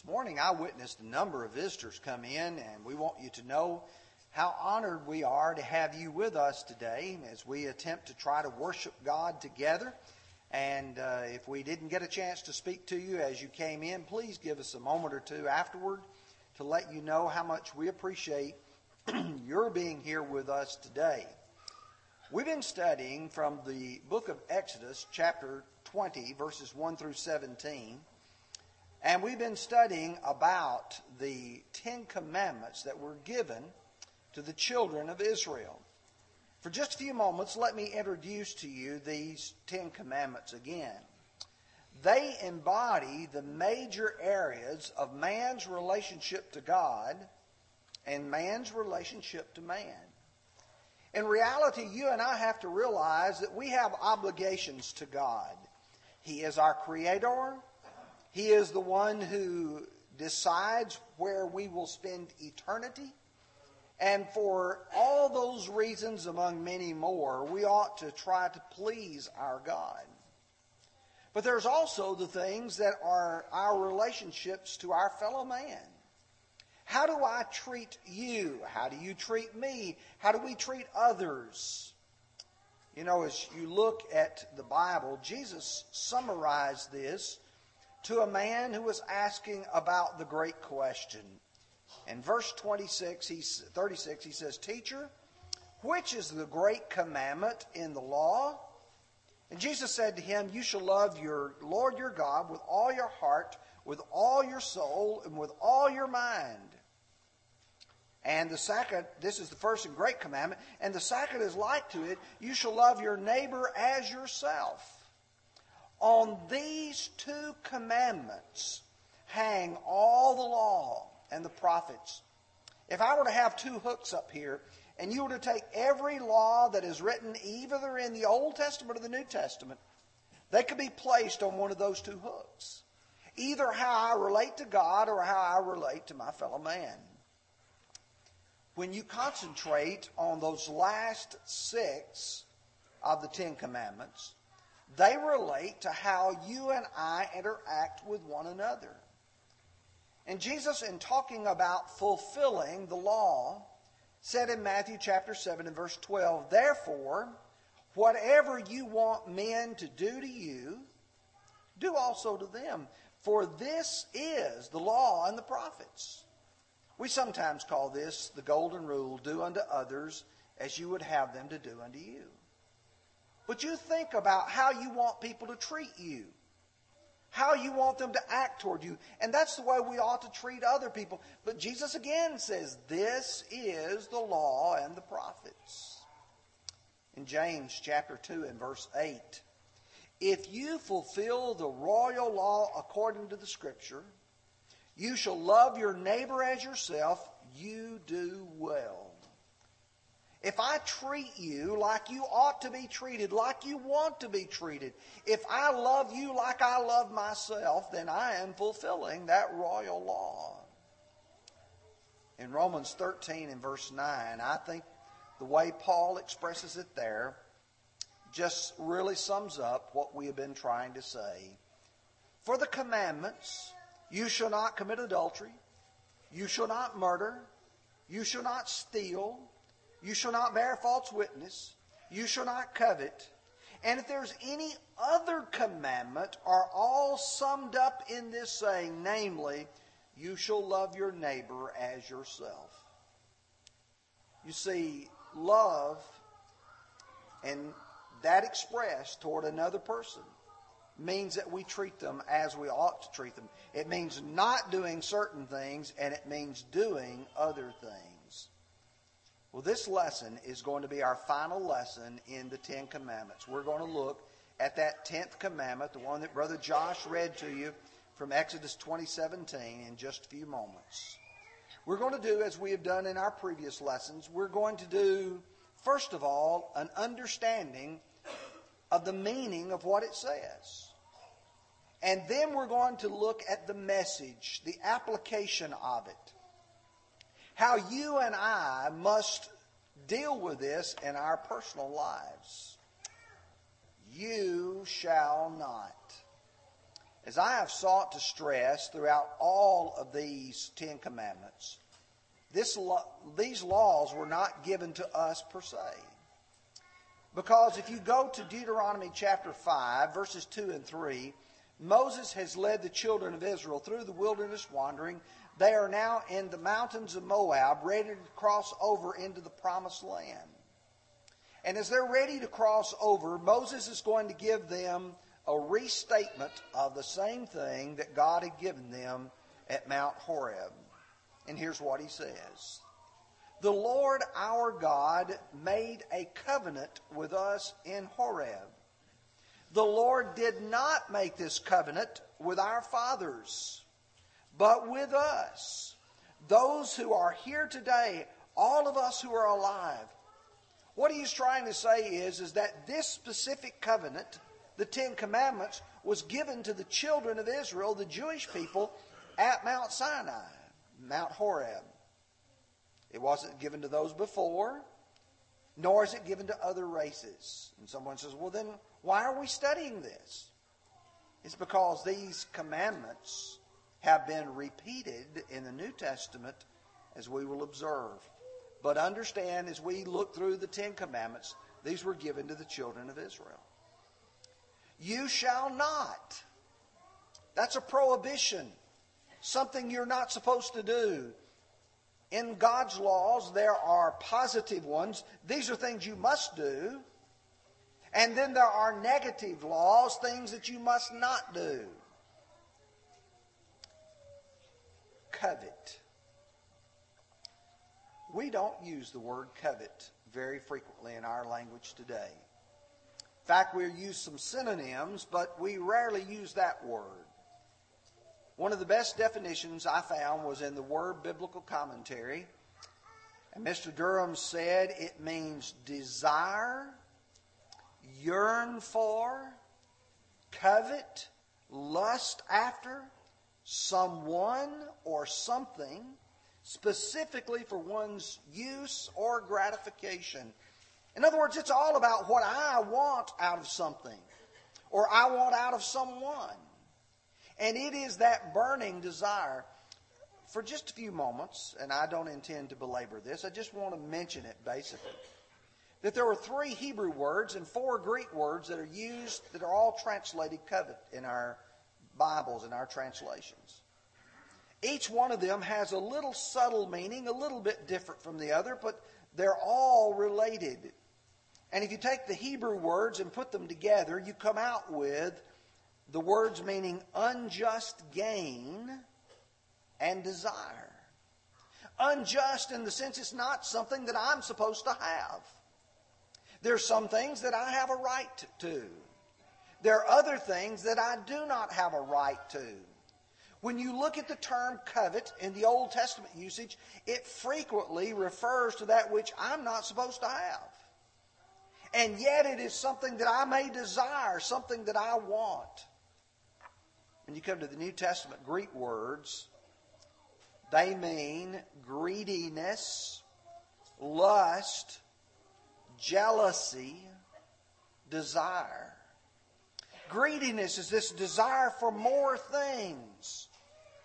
This morning I witnessed a number of visitors come in, and we want you to know how honored we are to have you with us today as we attempt to try to worship God together. And uh, if we didn't get a chance to speak to you as you came in, please give us a moment or two afterward to let you know how much we appreciate your being here with us today. We've been studying from the book of Exodus, chapter 20, verses 1 through 17. And we've been studying about the Ten Commandments that were given to the children of Israel. For just a few moments, let me introduce to you these Ten Commandments again. They embody the major areas of man's relationship to God and man's relationship to man. In reality, you and I have to realize that we have obligations to God. He is our creator. He is the one who decides where we will spend eternity. And for all those reasons, among many more, we ought to try to please our God. But there's also the things that are our relationships to our fellow man. How do I treat you? How do you treat me? How do we treat others? You know, as you look at the Bible, Jesus summarized this to a man who was asking about the great question. In verse 26, he's, 36, he says, Teacher, which is the great commandment in the law? And Jesus said to him, You shall love your Lord your God with all your heart, with all your soul, and with all your mind. And the second, this is the first and great commandment, and the second is like to it, you shall love your neighbor as yourself. On these two commandments hang all the law and the prophets. If I were to have two hooks up here, and you were to take every law that is written either in the Old Testament or the New Testament, they could be placed on one of those two hooks. Either how I relate to God or how I relate to my fellow man when you concentrate on those last six of the Ten Commandments, they relate to how you and I interact with one another. And Jesus, in talking about fulfilling the law, said in Matthew chapter 7 and verse 12, Therefore, whatever you want men to do to you, do also to them. For this is the law and the prophets. We sometimes call this the golden rule do unto others as you would have them to do unto you. But you think about how you want people to treat you, how you want them to act toward you. And that's the way we ought to treat other people. But Jesus again says, This is the law and the prophets. In James chapter 2 and verse 8, if you fulfill the royal law according to the scripture, you shall love your neighbor as yourself. You do well. If I treat you like you ought to be treated, like you want to be treated, if I love you like I love myself, then I am fulfilling that royal law. In Romans 13 and verse 9, I think the way Paul expresses it there just really sums up what we have been trying to say. For the commandments, you shall not commit adultery. You shall not murder. You shall not steal. You shall not bear false witness. You shall not covet. And if there's any other commandment, are all summed up in this saying, namely, you shall love your neighbor as yourself. You see, love and that expressed toward another person means that we treat them as we ought to treat them. It means not doing certain things, and it means doing other things. Well, this lesson is going to be our final lesson in the Ten Commandments. We're going to look at that tenth commandment, the one that Brother Josh read to you from Exodus 2017 in just a few moments. We're going to do as we have done in our previous lessons. We're going to do, first of all, an understanding of the meaning of what it says. And then we're going to look at the message, the application of it. How you and I must deal with this in our personal lives. You shall not. as I have sought to stress throughout all of these Ten Commandments, this lo- these laws were not given to us per se. Because if you go to Deuteronomy chapter 5, verses 2 and 3, Moses has led the children of Israel through the wilderness wandering. They are now in the mountains of Moab, ready to cross over into the promised land. And as they're ready to cross over, Moses is going to give them a restatement of the same thing that God had given them at Mount Horeb. And here's what he says The Lord our God made a covenant with us in Horeb. The Lord did not make this covenant with our fathers, but with us, those who are here today, all of us who are alive. What he's trying to say is, is that this specific covenant the Ten Commandments was given to the children of Israel, the Jewish people, at Mount Sinai, Mount Horeb. It wasn't given to those before, nor is it given to other races. And someone says, well, then why are we studying this? It's because these commandments have been repeated in the New Testament as we will observe. But understand, as we look through the Ten Commandments, these were given to the children of Israel. You shall not. That's a prohibition, something you're not supposed to do. In God's laws, there are positive ones. These are things you must do. And then there are negative laws, things that you must not do. Covet. We don't use the word covet very frequently in our language today In fact, we use some synonyms, but we rarely use that word. One of the best definitions I found was in the Word Biblical Commentary. And Mr. Durham said it means desire, yearn for, covet, lust after someone or something, specifically for one's use or gratification. In other words, it's all about what I want out of something or I want out of someone. And it is that burning desire. For just a few moments, and I don't intend to belabor this, I just want to mention it basically. That there are three Hebrew words and four Greek words that are used that are all translated covet in our Bibles, and our translations. Each one of them has a little subtle meaning, a little bit different from the other, but they're all related. And if you take the Hebrew words and put them together, you come out with the words meaning unjust gain and desire. Unjust in the sense it's not something that I'm supposed to have. There's some things that I have a right to. There are other things that I do not have a right to. When you look at the term covet in the Old Testament usage, it frequently refers to that which I'm not supposed to have. And yet it is something that I may desire, something that I want. When you come to the New Testament Greek words, they mean greediness, lust, jealousy, desire. Greediness is this desire for more things.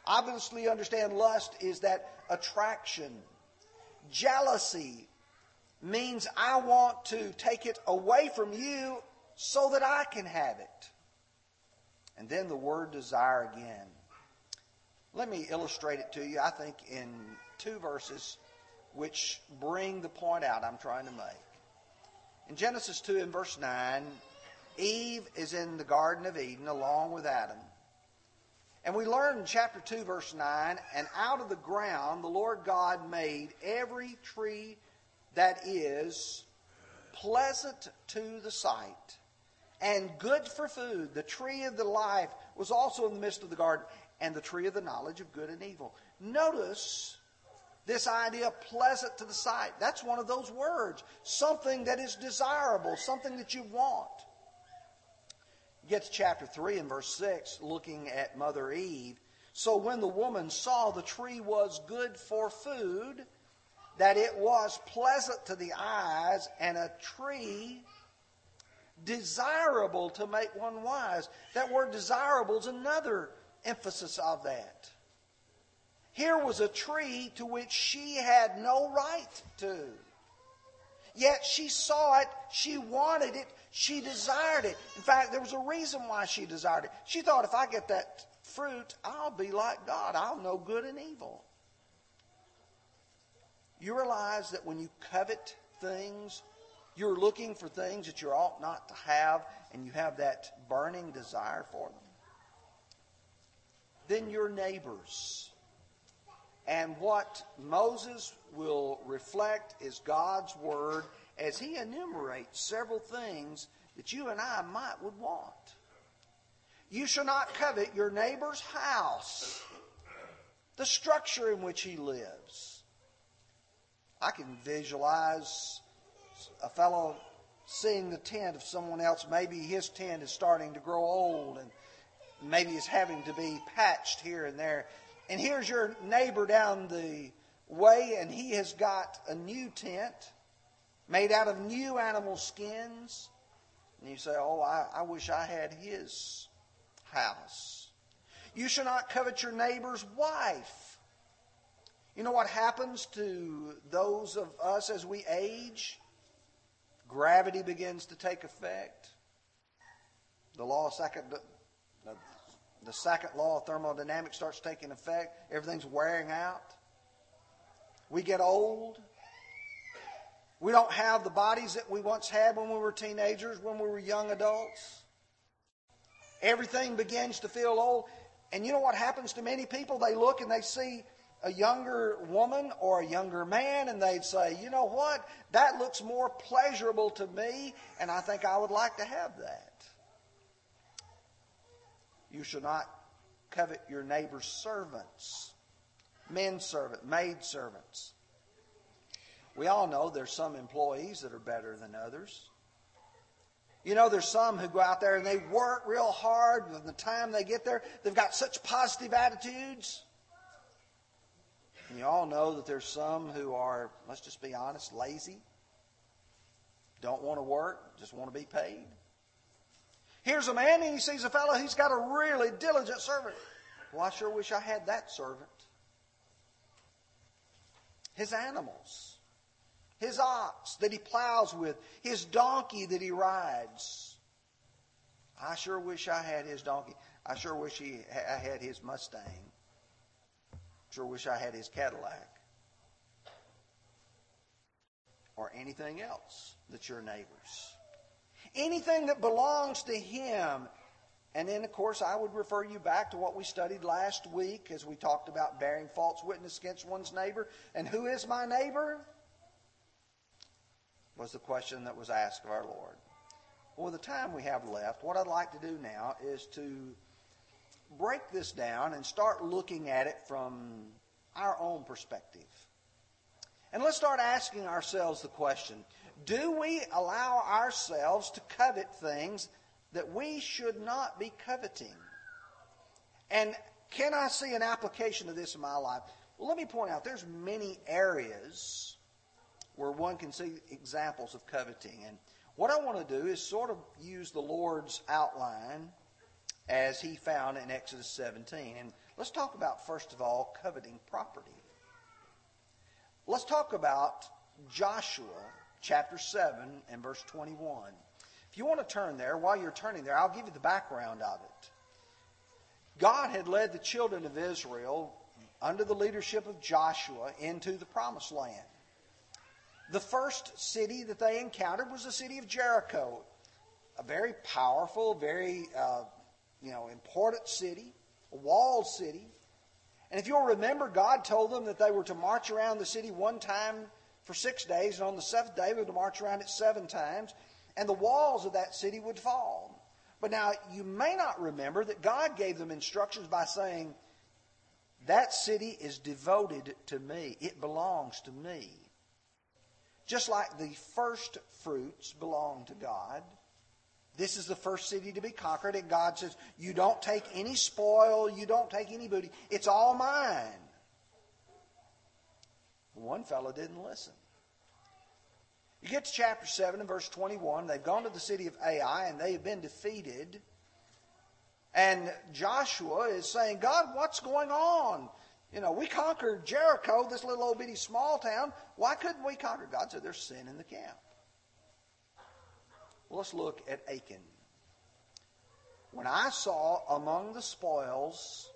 Obviously, understand lust is that attraction. Jealousy means I want to take it away from you so that I can have it. And then the word desire again. Let me illustrate it to you, I think, in two verses which bring the point out I'm trying to make. In Genesis 2 and verse 9, Eve is in the Garden of Eden along with Adam. And we learn in chapter 2, verse 9, and out of the ground the Lord God made every tree that is pleasant to the sight and good for food. The tree of the life was also in the midst of the garden, and the tree of the knowledge of good and evil. Notice this idea pleasant to the sight. That's one of those words. Something that is desirable, something that you want. You get to chapter 3 and verse 6, looking at Mother Eve. So when the woman saw the tree was good for food, that it was pleasant to the eyes and a tree desirable to make one wise. That word desirable is another emphasis of that. Here was a tree to which she had no right to. Yet she saw it, she wanted it, she desired it. In fact, there was a reason why she desired it. She thought, if I get that fruit, I'll be like God. I'll know good and evil. You realize that when you covet things, you're looking for things that you ought not to have, and you have that burning desire for them. Then your neighbors. And what Moses will reflect is God's word as he enumerates several things that you and I might would want. You shall not covet your neighbor's house, the structure in which he lives. I can visualize a fellow seeing the tent of someone else. Maybe his tent is starting to grow old and maybe is having to be patched here and there. And here's your neighbor down the way, and he has got a new tent made out of new animal skins. And you say, Oh, I, I wish I had his house. You shall not covet your neighbor's wife. You know what happens to those of us as we age? Gravity begins to take effect. The law of second, the second law of thermodynamics starts taking effect. Everything's wearing out. We get old. We don't have the bodies that we once had when we were teenagers, when we were young adults. Everything begins to feel old. And you know what happens to many people? They look and they see a younger woman or a younger man and they'd say, you know what? That looks more pleasurable to me and I think I would like to have that. You shall not covet your neighbor's servants, men servant, maid servants. We all know there's some employees that are better than others. You know, there's some who go out there and they work real hard. By the time they get there, they've got such positive attitudes. And you all know that there's some who are, let's just be honest, lazy. Don't want to work, just want to be paid. Here's a man and he sees a fellow, he's got a really diligent servant. Well, I sure wish I had that servant. His animals, his ox that he plows with, his donkey that he rides. I sure wish I had his donkey. I sure wish he, I had his Mustang. Sure wish I had his Cadillac. Or anything else that's your neighbor's anything that belongs to Him. And then, of course, I would refer you back to what we studied last week as we talked about bearing false witness against one's neighbor. And who is my neighbor? Was the question that was asked of our Lord. Well, the time we have left, what I'd like to do now is to break this down and start looking at it from our own perspective. And let's start asking ourselves the question do we allow ourselves to covet things that we should not be coveting? And can I see an application of this in my life? Well, let me point out there's many areas where one can see examples of coveting. And what I want to do is sort of use the Lord's outline as he found in Exodus 17. And let's talk about, first of all, coveting property. Let's talk about Joshua chapter 7 and verse 21. If you want to turn there, while you're turning there, I'll give you the background of it. God had led the children of Israel under the leadership of Joshua into the promised land. The first city that they encountered was the city of Jericho, a very powerful, very uh, you know important city, a walled city. And if you'll remember, God told them that they were to march around the city one time for six days, and on the seventh day, we would march around it seven times, and the walls of that city would fall. But now, you may not remember that God gave them instructions by saying, That city is devoted to me, it belongs to me. Just like the first fruits belong to God. This is the first city to be conquered, and God says, You don't take any spoil, you don't take any booty, it's all mine. One fellow didn't listen. You get to chapter 7 and verse 21. They've gone to the city of Ai and they have been defeated. And Joshua is saying, God, what's going on? You know, we conquered Jericho, this little old bitty small town. Why couldn't we conquer? God said, There's sin in the camp. Well, let's look at Achan. When I saw among the spoils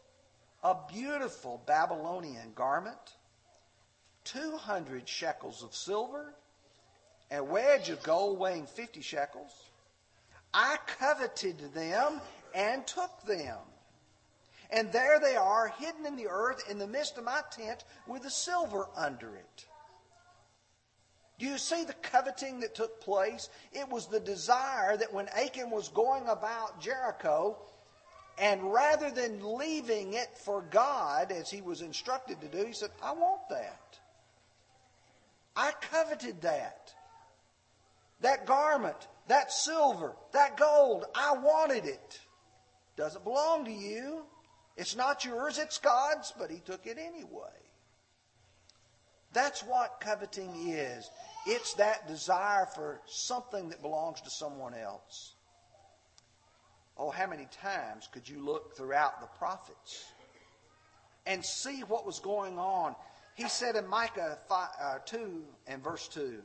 a beautiful Babylonian garment, 200 shekels of silver, a wedge of gold weighing 50 shekels, I coveted them and took them. And there they are, hidden in the earth in the midst of my tent with the silver under it. Do you see the coveting that took place? It was the desire that when Achan was going about Jericho, and rather than leaving it for God as he was instructed to do, he said, I want that. I coveted that. That garment, that silver, that gold, I wanted it. Doesn't belong to you. It's not yours, it's God's, but he took it anyway. That's what coveting is. It's that desire for something that belongs to someone else. Oh, how many times could you look throughout the prophets and see what was going on? He said in Micah 5, uh, 2 and verse 2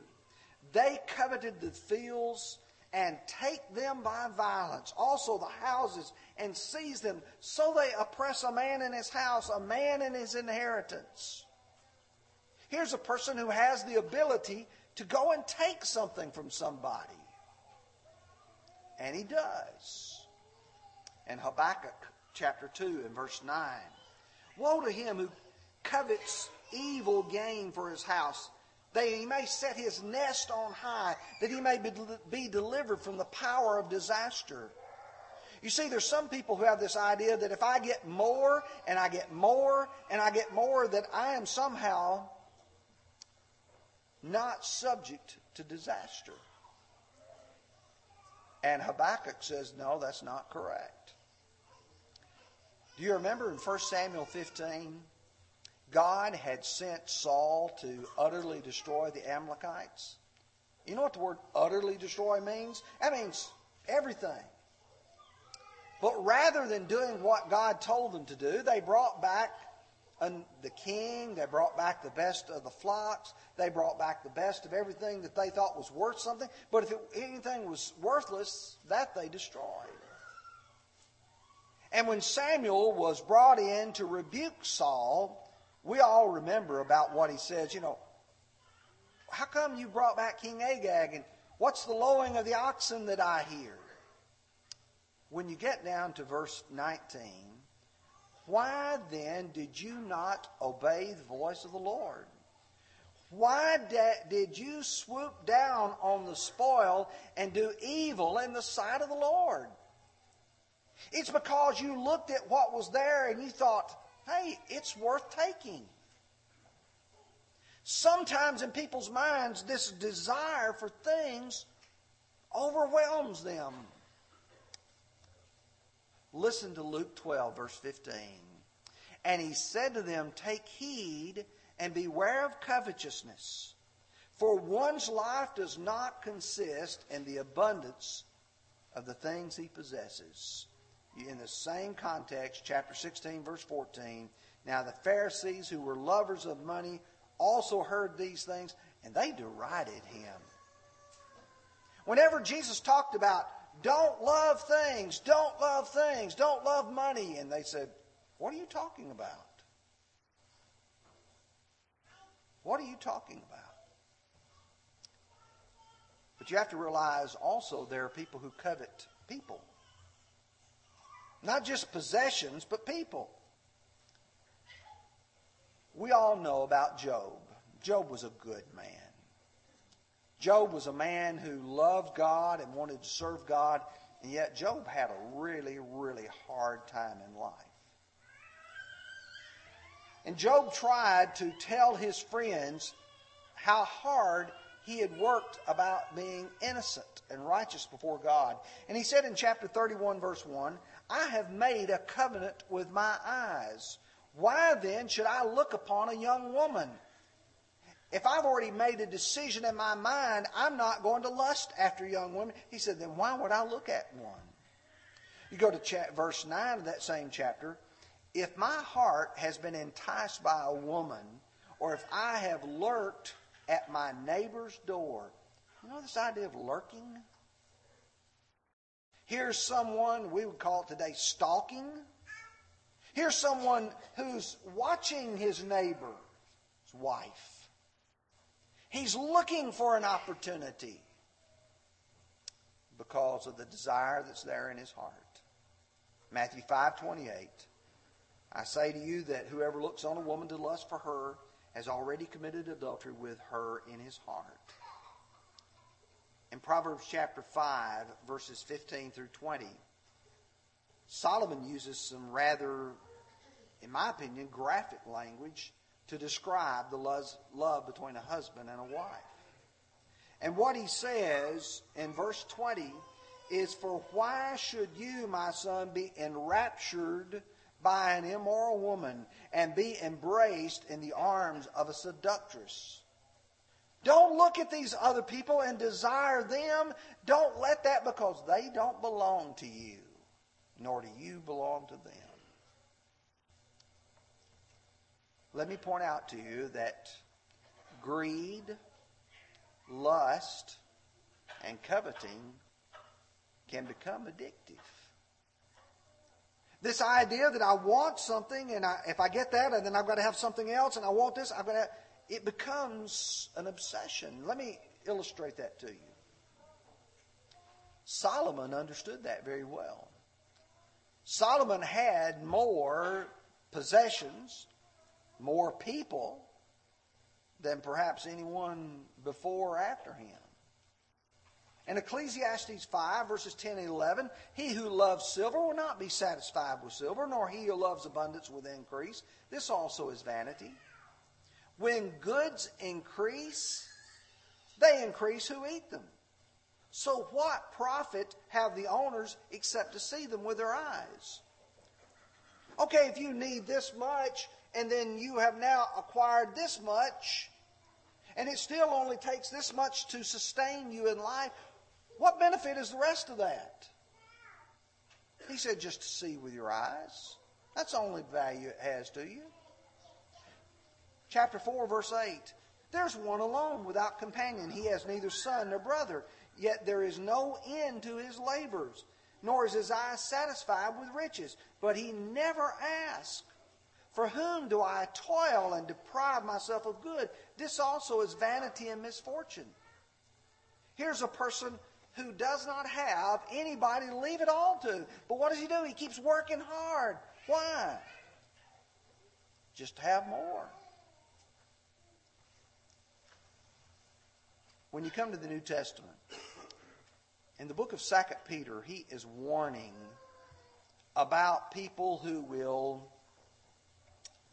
they coveted the fields and take them by violence, also the houses, and seize them. So they oppress a man in his house, a man in his inheritance. Here's a person who has the ability to go and take something from somebody. And he does. In Habakkuk chapter 2 and verse 9 Woe to him who covets evil gain for his house, that he may set his nest on high, that he may be delivered from the power of disaster. You see, there's some people who have this idea that if I get more and I get more and I get more, that I am somehow not subject to disaster. And Habakkuk says, no, that's not correct. Do you remember in 1 Samuel 15? God had sent Saul to utterly destroy the Amalekites. You know what the word utterly destroy means? That means everything. But rather than doing what God told them to do, they brought back the king, they brought back the best of the flocks, they brought back the best of everything that they thought was worth something. But if it, anything was worthless, that they destroyed. And when Samuel was brought in to rebuke Saul, we all remember about what he says. You know, how come you brought back King Agag and what's the lowing of the oxen that I hear? When you get down to verse 19, why then did you not obey the voice of the Lord? Why did you swoop down on the spoil and do evil in the sight of the Lord? It's because you looked at what was there and you thought, hey, it's worth taking. Sometimes in people's minds, this desire for things overwhelms them. Listen to Luke 12, verse 15. And he said to them, Take heed and beware of covetousness, for one's life does not consist in the abundance of the things he possesses in the same context, chapter 16, verse 14. Now the Pharisees, who were lovers of money, also heard these things, and they derided him. Whenever Jesus talked about, don't love things, don't love things, don't love money, and they said, What are you talking about? What are you talking about? But you have to realize also there are people who covet people. Not just possessions, but people. We all know about Job. Job was a good man. Job was a man who loved God and wanted to serve God, and yet Job had a really, really hard time in life. And Job tried to tell his friends how hard he had worked about being innocent and righteous before God. And he said in chapter 31, verse 1 I have made a covenant with my eyes. Why then should I look upon a young woman? if I've already made a decision in my mind, I'm not going to lust after young women. He said, then why would I look at one? You go to cha- verse 9 of that same chapter. If my heart has been enticed by a woman, or if I have lurked at my neighbor's door, you know this idea of lurking? Here's someone, we would call it today stalking. Here's someone who's watching his neighbor's wife. He's looking for an opportunity because of the desire that's there in his heart. Matthew 5:28 I say to you that whoever looks on a woman to lust for her has already committed adultery with her in his heart. In Proverbs chapter 5 verses 15 through 20 Solomon uses some rather in my opinion graphic language to describe the love between a husband and a wife. And what he says in verse 20 is, For why should you, my son, be enraptured by an immoral woman and be embraced in the arms of a seductress? Don't look at these other people and desire them. Don't let that because they don't belong to you, nor do you belong to them. Let me point out to you that greed, lust, and coveting can become addictive. This idea that I want something, and I, if I get that, and then I've got to have something else, and I want this, I've got to, it becomes an obsession. Let me illustrate that to you. Solomon understood that very well. Solomon had more possessions, more people than perhaps anyone before or after him. In Ecclesiastes 5, verses 10 and 11, he who loves silver will not be satisfied with silver, nor he who loves abundance with increase. This also is vanity. When goods increase, they increase who eat them. So what profit have the owners except to see them with their eyes? Okay, if you need this much, and then you have now acquired this much, and it still only takes this much to sustain you in life, what benefit is the rest of that? He said, just to see with your eyes. That's the only value it has to you. Chapter 4, verse 8. There's one alone without companion. He has neither son nor brother, yet there is no end to his labors, nor is his eye satisfied with riches. But he never asks, For whom do I toil and deprive myself of good? This also is vanity and misfortune. Here's a person who does not have anybody to leave it all to. But what does he do? He keeps working hard. Why? Just to have more. When you come to the New Testament, in the book of Second Peter, he is warning about people who will,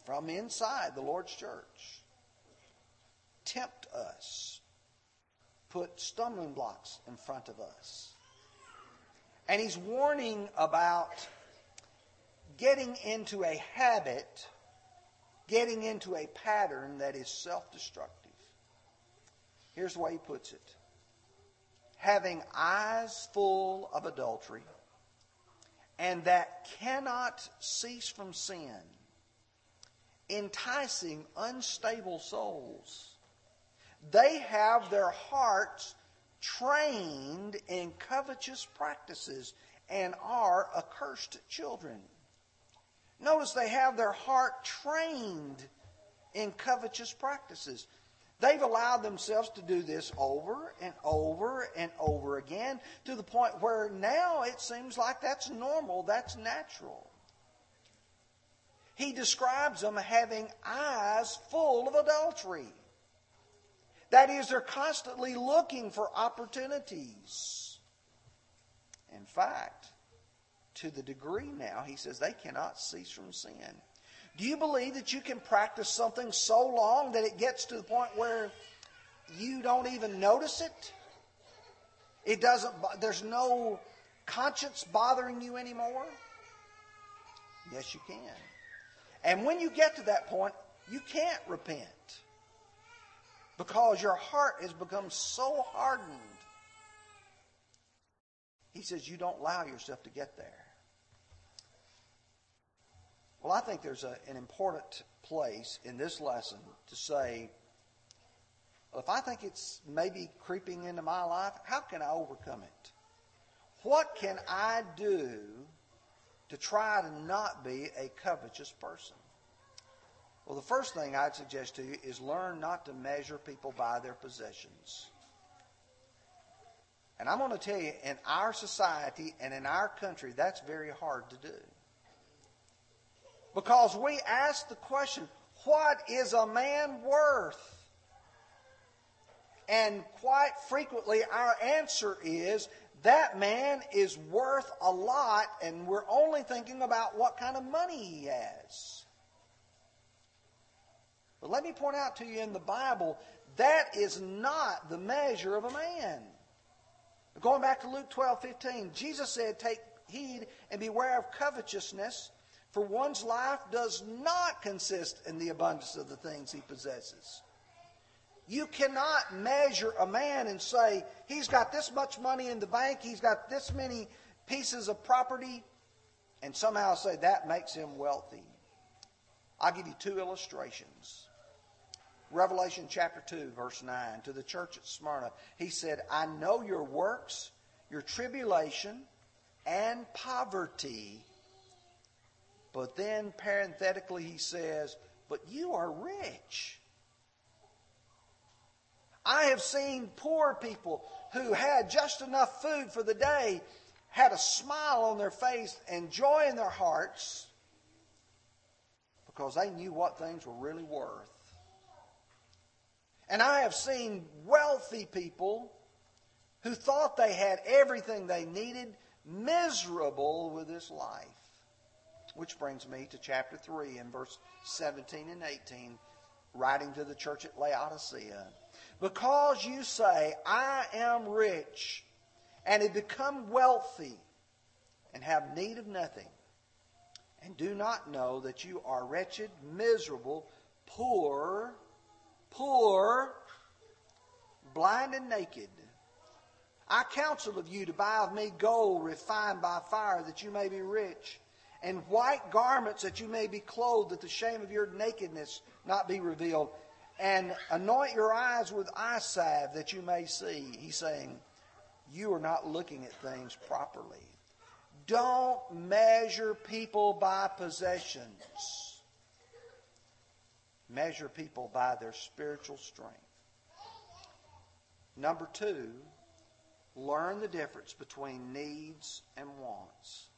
from inside the Lord's church, tempt us put stumbling blocks in front of us. And he's warning about getting into a habit, getting into a pattern that is self destructive. Here's the way he puts it having eyes full of adultery, and that cannot cease from sin, enticing unstable souls they have their hearts trained in covetous practices and are accursed children. Notice they have their heart trained in covetous practices. They've allowed themselves to do this over and over and over again to the point where now it seems like that's normal, that's natural. He describes them having eyes full of adultery. That is, they're constantly looking for opportunities. In fact, to the degree now, he says they cannot cease from sin. Do you believe that you can practice something so long that it gets to the point where you don't even notice it? It doesn't, there's no conscience bothering you anymore? Yes, you can. And when you get to that point, you can't repent because your heart has become so hardened. He says you don't allow yourself to get there. Well, I think there's a, an important place in this lesson to say, well, if I think it's maybe creeping into my life, how can I overcome it? What can I do to try to not be a covetous person? Well, the first thing I'd suggest to you is learn not to measure people by their possessions. And I'm going to tell you, in our society and in our country, that's very hard to do. Because we ask the question, what is a man worth? And quite frequently, our answer is that man is worth a lot, and we're only thinking about what kind of money he has. But let me point out to you in the Bible, that is not the measure of a man. Going back to Luke 12 15, Jesus said, Take heed and beware of covetousness, for one's life does not consist in the abundance of the things he possesses. You cannot measure a man and say, he's got this much money in the bank, he's got this many pieces of property, and somehow say that makes him wealthy. I'll give you two illustrations. Revelation chapter 2, verse 9, to the church at Smyrna, he said, I know your works, your tribulation, and poverty. But then parenthetically, he says, But you are rich. I have seen poor people who had just enough food for the day, had a smile on their face and joy in their hearts because they knew what things were really worth. And I have seen wealthy people who thought they had everything they needed miserable with this life. Which brings me to chapter 3 and verse 17 and 18, writing to the church at Laodicea. Because you say, I am rich, and have become wealthy, and have need of nothing, and do not know that you are wretched, miserable, poor, poor, blind, and naked. I counsel of you to buy of me gold refined by fire, that you may be rich, and white garments, that you may be clothed, that the shame of your nakedness not be revealed, and anoint your eyes with eye salve, that you may see. He's saying, You are not looking at things properly. Don't measure people by possessions measure people by their spiritual strength. Number two, learn the difference between needs and wants.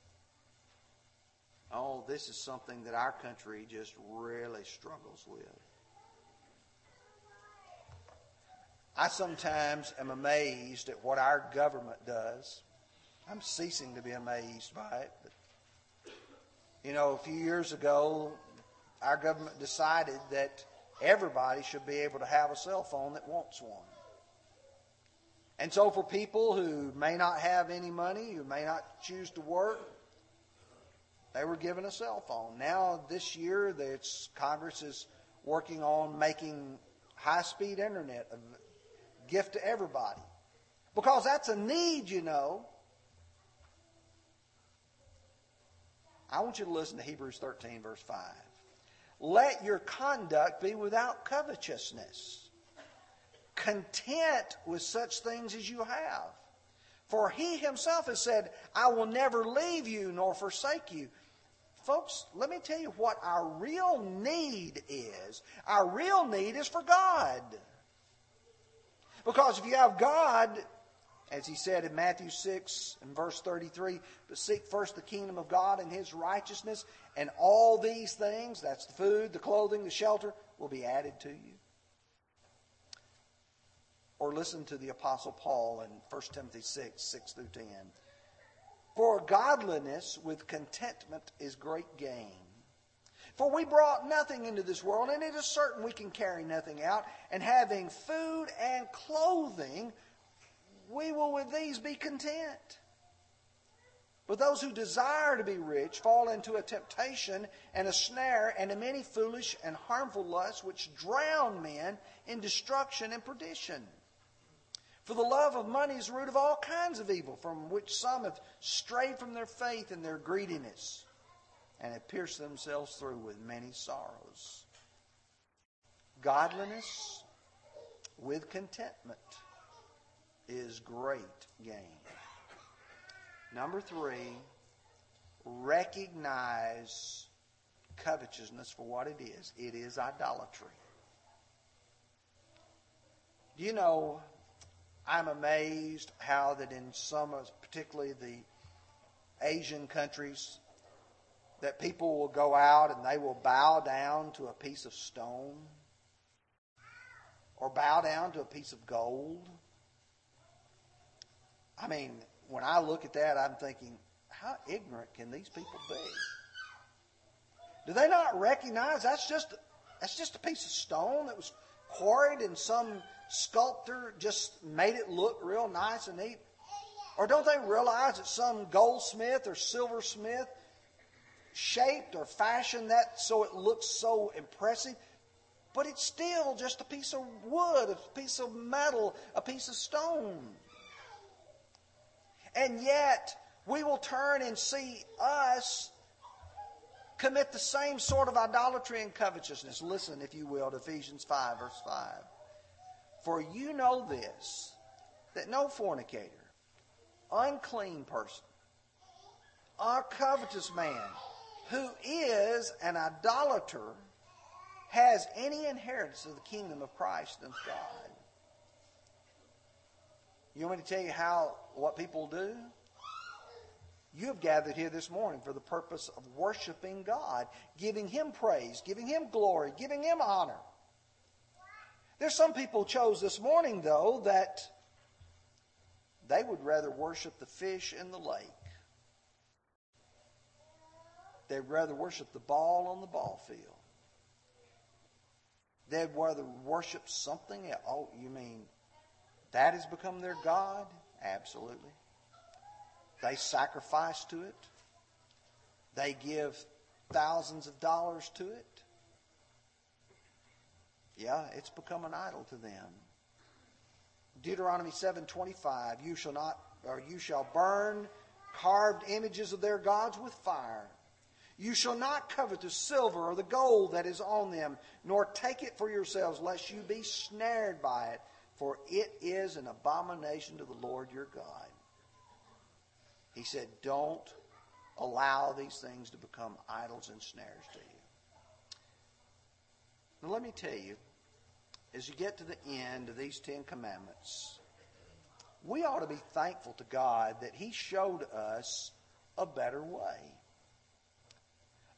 Oh, this is something that our country just really struggles with. I sometimes am amazed at what our government does. I'm ceasing to be amazed by it. But, you know, a few years ago, our government decided that everybody should be able to have a cell phone that wants one. And so, for people who may not have any money, who may not choose to work, they were given a cell phone. Now, this year, that's, Congress is working on making high speed internet a gift to everybody. Because that's a need, you know. I want you to listen to Hebrews 13, verse 5. Let your conduct be without covetousness, content with such things as you have. For he himself has said, I will never leave you nor forsake you. Folks, let me tell you what our real need is. Our real need is for God. Because if you have God, as he said in Matthew 6 and verse 33, but seek first the kingdom of God and his righteousness, and all these things that's the food, the clothing, the shelter will be added to you. Or listen to the Apostle Paul in 1 Timothy 6 6 through 10. For godliness with contentment is great gain. For we brought nothing into this world, and it is certain we can carry nothing out. And having food and clothing, we will with these be content. But those who desire to be rich fall into a temptation and a snare and a many foolish and harmful lusts which drown men in destruction and perdition. For the love of money is the root of all kinds of evil, from which some have strayed from their faith in their greediness and have pierced themselves through with many sorrows. Godliness with contentment is great gain. Number three, recognize covetousness for what it is. It is idolatry. Do you know, I'm amazed how that in some, particularly the Asian countries, that people will go out and they will bow down to a piece of stone or bow down to a piece of gold. I mean, when I look at that, I'm thinking, how ignorant can these people be? Do they not recognize that's just that's just a piece of stone that was quarried in some sculptor just made it look real nice and neat? Or don't they realize that some goldsmith or silversmith shaped or fashioned that so it looks so impressive? But it's still just a piece of wood, a piece of metal, a piece of stone. And yet, we will turn and see us commit the same sort of idolatry and covetousness. Listen, if you will, to Ephesians 5, verse 5. For you know this, that no fornicator, unclean person, a covetous man who is an idolater has any inheritance of the kingdom of Christ and God. You want me to tell you how what people do? You have gathered here this morning for the purpose of worshiping God, giving Him praise, giving Him glory, giving Him honor. There's some people chose this morning, though, that they would rather worship the fish in the lake. They'd rather worship the ball on the ball field. They'd rather worship something else. Oh, you mean that has become their God? Absolutely. They sacrifice to it. They give thousands of dollars to it. Yeah, it's become an idol to them. Deuteronomy 7:25 You shall not or you shall burn carved images of their gods with fire. You shall not covet the silver or the gold that is on them, nor take it for yourselves, lest you be snared by it for it is an abomination to the Lord your God. He said, Don't allow these things to become idols and snares to you. Now, let me tell you, as you get to the end of these Ten Commandments, we ought to be thankful to God that He showed us a better way.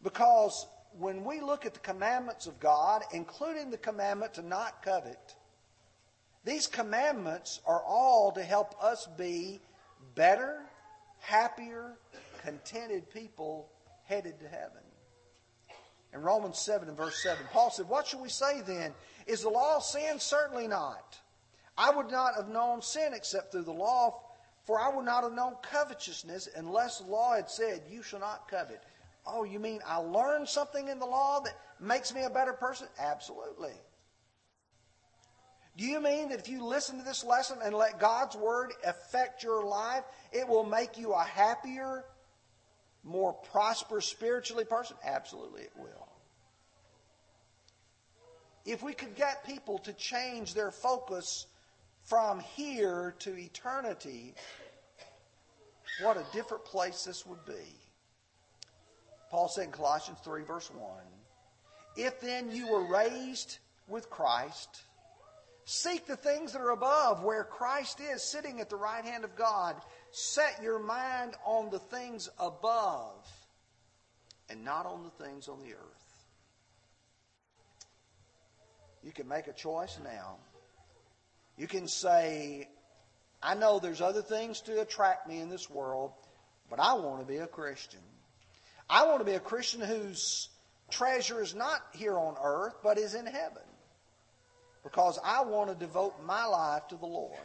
Because when we look at the commandments of God, including the commandment to not covet, these commandments are all to help us be better, happier, contented people headed to heaven. In Romans 7 and verse 7, Paul said, What shall we say then? Is the law sin? Certainly not. I would not have known sin except through the law, for I would not have known covetousness unless the law had said, You shall not covet. Oh, you mean I learned something in the law that makes me a better person? Absolutely. Do you mean that if you listen to this lesson and let God's Word affect your life, it will make you a happier, more prosperous spiritually person? Absolutely, it will. If we could get people to change their focus from here to eternity, what a different place this would be. Paul said in Colossians 3, verse 1 If then you were raised with Christ, Seek the things that are above, where Christ is sitting at the right hand of God. Set your mind on the things above and not on the things on the earth. You can make a choice now. You can say, I know there's other things to attract me in this world, but I want to be a Christian. I want to be a Christian whose treasure is not here on earth, but is in heaven because I want to devote my life to the Lord.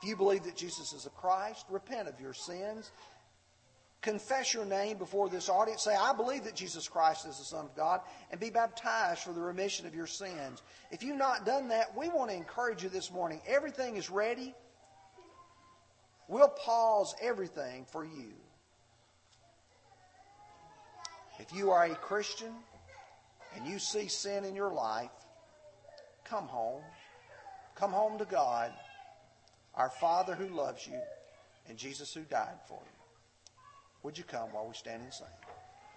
If you believe that Jesus is the Christ, repent of your sins confess your name before this audience. Say, I believe that Jesus Christ is the Son of God, and be baptized for the remission of your sins. If you've not done that, we want to encourage you this morning. Everything is ready. We'll pause everything for you. If you are a Christian and you see sin in your life, come home. Come home to God, our Father who loves you, and Jesus who died for you. Would you come while we stand and sing?